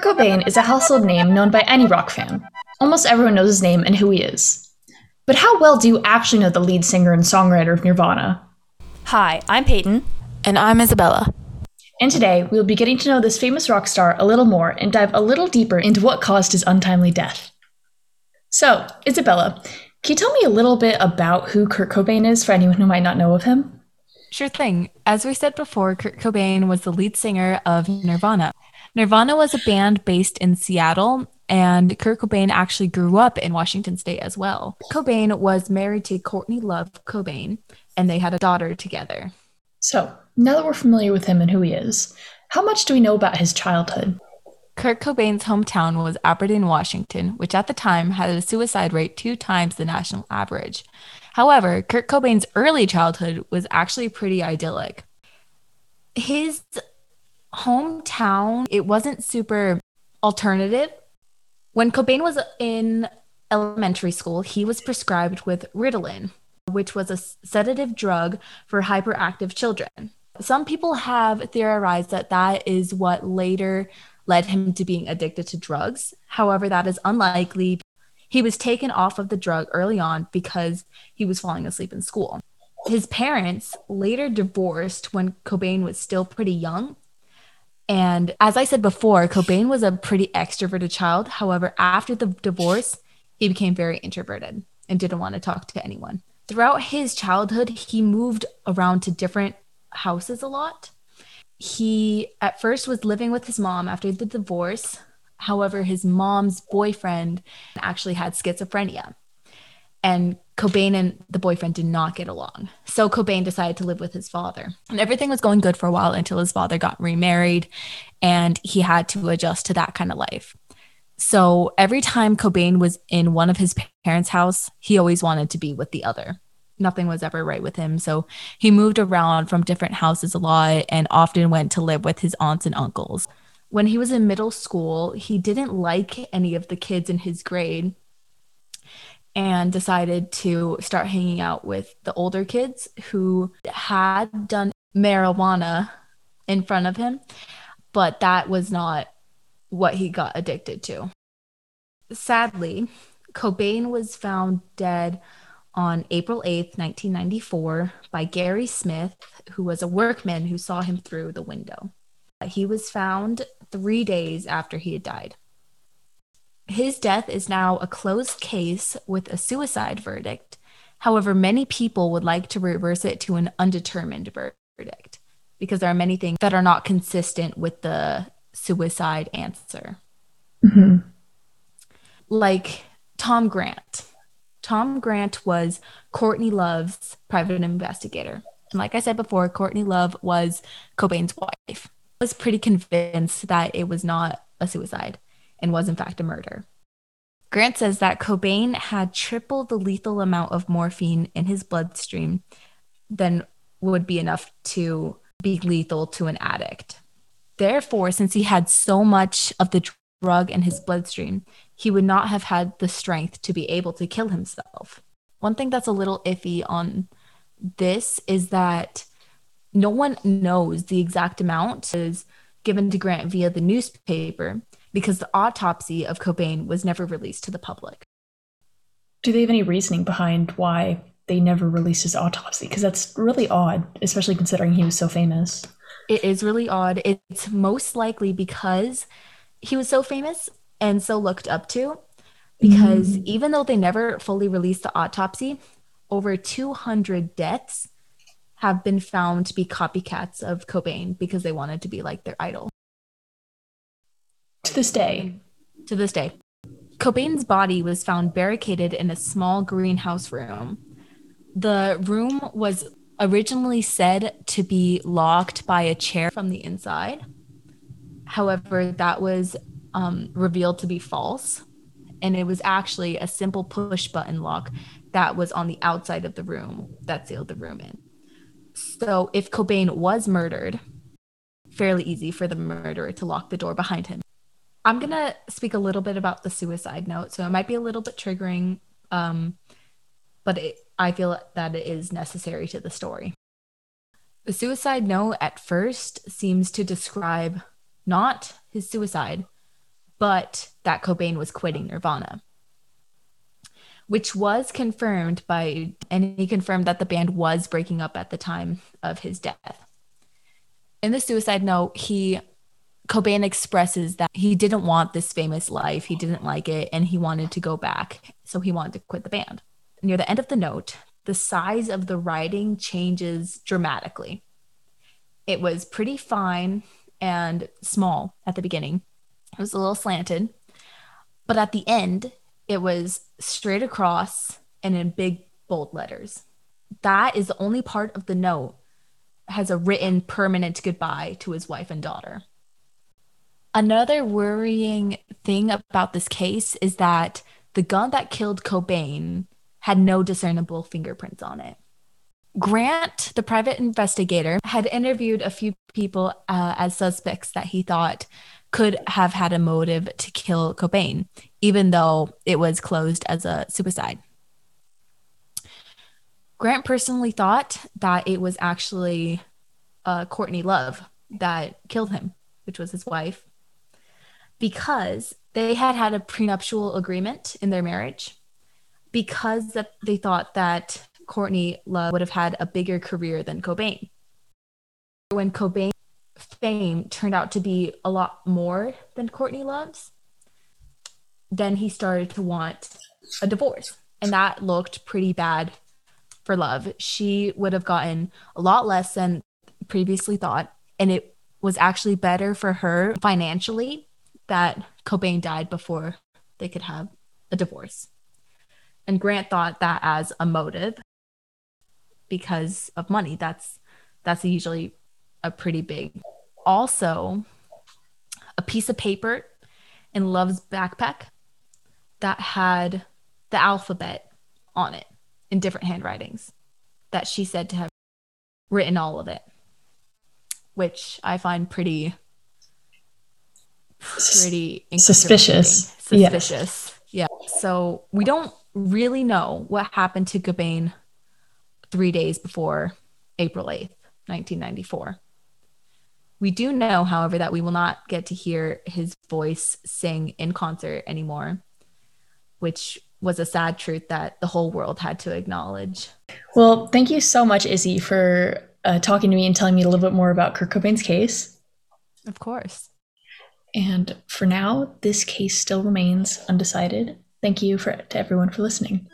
Kurt Cobain is a household name known by any rock fan. Almost everyone knows his name and who he is. But how well do you actually know the lead singer and songwriter of Nirvana? Hi, I'm Peyton. And I'm Isabella. And today, we'll be getting to know this famous rock star a little more and dive a little deeper into what caused his untimely death. So, Isabella, can you tell me a little bit about who Kurt Cobain is for anyone who might not know of him? Sure thing. As we said before, Kurt Cobain was the lead singer of Nirvana. Nirvana was a band based in Seattle, and Kurt Cobain actually grew up in Washington State as well. Cobain was married to Courtney Love Cobain, and they had a daughter together. So, now that we're familiar with him and who he is, how much do we know about his childhood? Kurt Cobain's hometown was Aberdeen, Washington, which at the time had a suicide rate two times the national average. However, Kurt Cobain's early childhood was actually pretty idyllic. His hometown, it wasn't super alternative. When Cobain was in elementary school, he was prescribed with Ritalin, which was a sedative drug for hyperactive children. Some people have theorized that that is what later led him to being addicted to drugs. However, that is unlikely. He was taken off of the drug early on because he was falling asleep in school. His parents later divorced when Cobain was still pretty young. And as I said before, Cobain was a pretty extroverted child. However, after the divorce, he became very introverted and didn't want to talk to anyone. Throughout his childhood, he moved around to different houses a lot. He at first was living with his mom after the divorce. However, his mom's boyfriend actually had schizophrenia. And Cobain and the boyfriend did not get along. So Cobain decided to live with his father. And everything was going good for a while until his father got remarried and he had to adjust to that kind of life. So every time Cobain was in one of his parents' house, he always wanted to be with the other. Nothing was ever right with him. So he moved around from different houses a lot and often went to live with his aunts and uncles. When he was in middle school, he didn't like any of the kids in his grade and decided to start hanging out with the older kids who had done marijuana in front of him, but that was not what he got addicted to. Sadly, Cobain was found dead on April 8th, 1994, by Gary Smith, who was a workman who saw him through the window. He was found three days after he had died. His death is now a closed case with a suicide verdict. However, many people would like to reverse it to an undetermined verdict because there are many things that are not consistent with the suicide answer. Mm-hmm. Like Tom Grant. Tom Grant was Courtney Love's private investigator. And like I said before, Courtney Love was Cobain's wife. I was pretty convinced that it was not a suicide and was in fact a murder. Grant says that Cobain had triple the lethal amount of morphine in his bloodstream than would be enough to be lethal to an addict. Therefore, since he had so much of the drug in his bloodstream, he would not have had the strength to be able to kill himself. One thing that's a little iffy on this is that no one knows the exact amount is given to Grant via the newspaper because the autopsy of Cobain was never released to the public. Do they have any reasoning behind why they never released his autopsy? Because that's really odd, especially considering he was so famous. It is really odd. It's most likely because he was so famous and so looked up to. Because mm. even though they never fully released the autopsy, over 200 deaths have been found to be copycats of Cobain because they wanted to be like their idol. To this day. To this day. Cobain's body was found barricaded in a small greenhouse room. The room was originally said to be locked by a chair from the inside. However, that was um, revealed to be false. And it was actually a simple push button lock that was on the outside of the room that sealed the room in. So, if Cobain was murdered, fairly easy for the murderer to lock the door behind him. I'm going to speak a little bit about the suicide note. So, it might be a little bit triggering, um, but it, I feel that it is necessary to the story. The suicide note at first seems to describe not his suicide, but that Cobain was quitting Nirvana, which was confirmed by, and he confirmed that the band was breaking up at the time of his death. In the suicide note, he Cobain expresses that he didn't want this famous life. He didn't like it and he wanted to go back. So he wanted to quit the band. Near the end of the note, the size of the writing changes dramatically. It was pretty fine and small at the beginning, it was a little slanted. But at the end, it was straight across and in big bold letters. That is the only part of the note has a written permanent goodbye to his wife and daughter. Another worrying thing about this case is that the gun that killed Cobain had no discernible fingerprints on it. Grant, the private investigator, had interviewed a few people uh, as suspects that he thought could have had a motive to kill Cobain, even though it was closed as a suicide. Grant personally thought that it was actually uh, Courtney Love that killed him, which was his wife, because they had had a prenuptial agreement in their marriage because that they thought that Courtney Love would have had a bigger career than Cobain. When Cobain fame turned out to be a lot more than Courtney Love's, then he started to want a divorce. And that looked pretty bad for Love. She would have gotten a lot less than previously thought. And it was actually better for her financially that Cobain died before they could have a divorce. And Grant thought that as a motive because of money. That's that's usually a pretty big. Also, a piece of paper in Love's backpack that had the alphabet on it in different handwritings that she said to have written all of it, which I find pretty pretty suspicious. Suspicious. Yeah. yeah. So we don't really know what happened to Cobain three days before April 8th, 1994. We do know, however, that we will not get to hear his voice sing in concert anymore, which was a sad truth that the whole world had to acknowledge. Well, thank you so much, Izzy, for uh, talking to me and telling me a little bit more about Kurt Cobain's case. Of course. And for now, this case still remains undecided. Thank you for to everyone for listening.